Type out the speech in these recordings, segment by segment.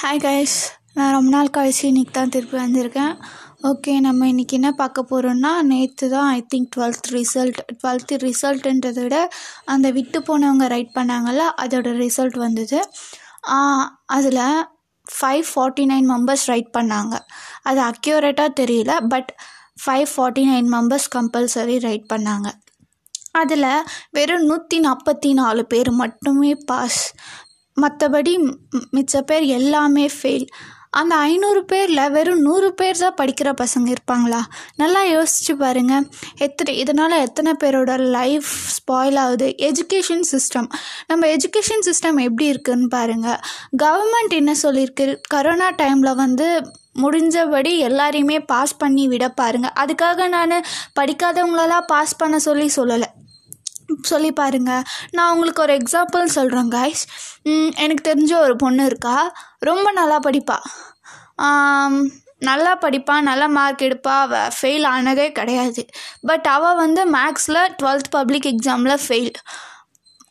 Hi guys நான் ரொம்ப நாள் கழிச்சு இன்றைக்கி தான் திருப்பி வந்திருக்கேன். ஓகே நம்ம இன்றைக்கி என்ன பார்க்க போகிறோம்னா நேற்று தான் I think twelfth result twelfth ரிசல்ட்டுன்றதை விட அந்த விட்டு போனவங்க ரைட் பண்ணாங்கள்ல அதோட ரிசல்ட் வந்தது. அதில் five forty nine members write பண்ணாங்க. அது அக்யூரேட்டாக தெரியல but five forty nine members compulsory write பண்ணாங்க. அதில் வெறும் நூற்றி நாற்பத்தி நாலு பேர் மட்டுமே பாஸ் மற்றபடி மிச்ச பேர் எல்லாமே ஃபெயில் அந்த ஐநூறு பேரில் வெறும் நூறு பேர் தான் படிக்கிற பசங்க இருப்பாங்களா? நல்லா யோசிச்சு பாருங்கள் எத்தனை இதனால் எத்தனை பேரோட லைஃப் ஸ்பாயில் ஆகுது? எஜுகேஷன் சிஸ்டம் நம்ம எஜுகேஷன் சிஸ்டம் எப்படி இருக்குன்னு பாருங்கள் கவர்மெண்ட் என்ன சொல்லியிருக்கு கரோனா டைமில் வந்து முடிஞ்சபடி எல்லாரையுமே பாஸ் பண்ணி விட பாருங்கள் அதுக்காக நான் படிக்காதவங்களெல்லாம் பாஸ் பண்ண சொல்லி சொல்லலை. சொல்லி பாருங்கள் நான் உங்களுக்கு ஒரு எக்ஸாம்பிள் சொல்கிறேன் காய்ஸ் எனக்கு தெரிஞ்ச ஒரு பொண்ணு இருக்கா. ரொம்ப நல்லா படிப்பா. நல்லா படிப்பா நல்லா மார்க் எடுப்பா. அவள் ஃபெயில் ஆனதே கிடையாது. பட் அவள் வந்து மேக்ஸில் டுவெல்த் பப்ளிக் எக்ஸாமில் ஃபெயில்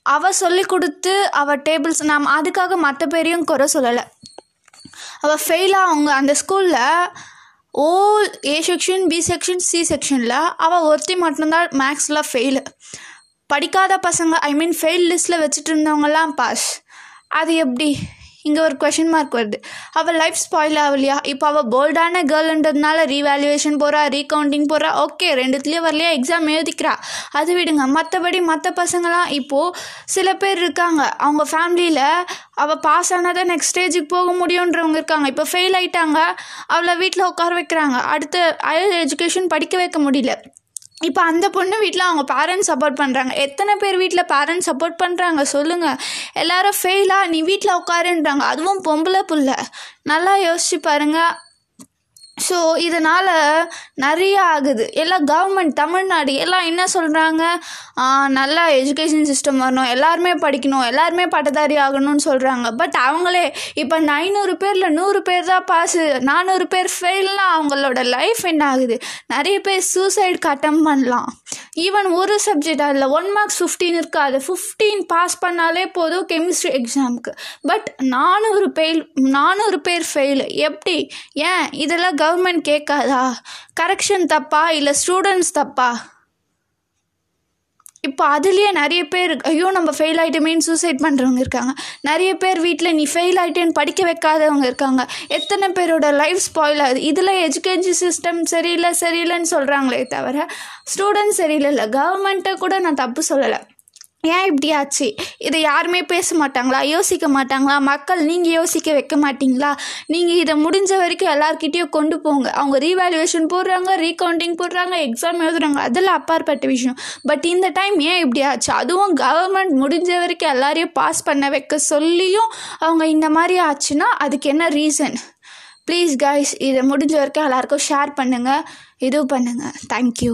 அவள் சொல்லி கொடுத்து அவள் டேபிள்ஸ் நாம் அதுக்காக மற்ற பேரையும் குறை சொல்லலை. அவள் ஃபெயிலாக அவங்க அந்த ஸ்கூலில் all A section B section C செக்ஷனில் அவள் ஒருத்தி மட்டும்தான் மேக்ஸில் ஃபெயிலு படிக்காத பசங்க ஐ மீன் ஃபெயில் லிஸ்ட்டில் வச்சுட்டு இருந்தவங்கலாம் பாஸ். அது எப்படி? இங்கே ஒரு கொஷின் மார்க் வருது. அவள் லைஃப் ஸ்பாயில் ஆகலையா? இப்போ அவள் போல்டான கேர்ள்ன்றதுனால ரீவேல்யூவேஷன் போகிறா ரீகவுண்டிங் போகிறா ஓகே ரெண்டுத்துலேயும் வரலையா? எக்ஸாம் எழுதிக்கிறா. அது விடுங்க. மற்றபடி மற்ற பசங்களாம் இப்போது சில பேர் இருக்காங்க. அவங்க ஃபேமிலியில் அவள் பாஸ் ஆனால் தான் நெக்ஸ்ட் ஸ்டேஜுக்கு போக முடியுன்றவங்க இருக்காங்க. இப்போ ஃபெயில் ஆகிட்டாங்க அவளை வீட்டில் உட்கார வைக்கிறாங்க. அடுத்து ஹையர் எஜுகேஷன் படிக்க வைக்க முடியல. இப்போ அந்த பொண்ணு வீட்டில் அவங்க பேரண்ட்ஸ் சப்போர்ட் பண்ணுறாங்க எத்தனை பேர் வீட்டில் பேரண்ட்ஸ் சப்போர்ட் பண்ணுறாங்க சொல்லுங்கள் எல்லாரும் ஃபெயிலாக நீ வீட்டில் உட்காருன்றாங்க. அதுவும் பொம்பளை புள்ள. நல்லா யோசிச்சு பாருங்கள் ஸோ இதனால் நிறைய ஆகுது. எல்லாம் கவர்மெண்ட் தமிழ்நாடு எல்லாம் என்ன சொல்கிறாங்க நல்லா எஜுகேஷன் சிஸ்டம் வரணும். எல்லாருமே படிக்கணும். எல்லாருமே பட்டதாரி ஆகணும்னு சொல்கிறாங்க பட் அவங்களே இப்போ இந்த ஐநூறு பேரில் நூறு பேர் தான் பாஸு நானூறு பேர் ஃபெயில்னால் அவங்களோட லைஃப் என்ன ஆகுது? நிறைய பேர் சூசைடுக்கு அட்டம் பண்ணலாம். ஈவன் ஒரு சப்ஜெக்ட் அதில் ஒன் மார்க்ஸ் ஃபிஃப்டீன் இருக்காது. ஃபிஃப்டீன் பாஸ் பண்ணாலே போதும் கெமிஸ்ட்ரி எக்ஸாமுக்கு பட் நானூறு பேர் நானூறு பேர் ஃபெயில் எப்படி? ஏன்? இதெல்லாம் கவர்மெண்ட் கேட்காதா? கரெக்ஷன் தப்பா? இல்லை ஸ்டூடெண்ட்ஸ் தப்பா? இப்போ அதுலேயே நிறைய பேர் ஐயோ நம்ம ஃபெயில் ஆகிட்டோமேன்னு சூசைட் பண்ணுறவங்க இருக்காங்க. நிறைய பேர் வீட்டில் நீ ஃபெயில் ஆகிட்டேன்னு படிக்க வைக்காதவங்க இருக்காங்க. எத்தனை பேரோட லைஃப் ஸ்பாயில் ஆகுது? இதில் எஜுகேஷன் சிஸ்டம் சரியில்லை சரியில்லைன்னு சொல்கிறாங்களே தவிர ஸ்டூடெண்ட்ஸ் சரியில்லை. கவர்மெண்ட்டை கூட நான் தப்பு சொல்லலை. ஏன் இப்படி ஆச்சு? இதை யாருமே பேச மாட்டாங்களா? யோசிக்க மாட்டாங்களா? மக்கள் நீங்கள் யோசிக்க வைக்க மாட்டிங்களா? நீங்கள் இதை முடிஞ்ச வரைக்கும் எல்லாருக்கிட்டேயும் கொண்டு போங்க. அவங்க ரீவேல்யூவேஷன் போடுறாங்க ரீகவுண்டிங் போடுறாங்க எக்ஸாம் எழுதுறாங்க. அதெல்லாம் அப்பாற்பட்ட விஷயம். பட் இந்த டைம் ஏன் இப்படி ஆச்சு? அதுவும் கவர்மெண்ட் முடிஞ்ச வரைக்கும் எல்லாரையும் பாஸ் பண்ண வைக்க சொல்லியும் அவங்க இந்த மாதிரி ஆச்சுன்னா அதுக்கு என்ன ரீசன் ப்ளீஸ் கைஸ் இதை முடிஞ்ச வரைக்கும் எல்லாருக்கும் ஷேர் பண்ணுங்கள் இது பண்ணுங்கள் தேங்க்யூ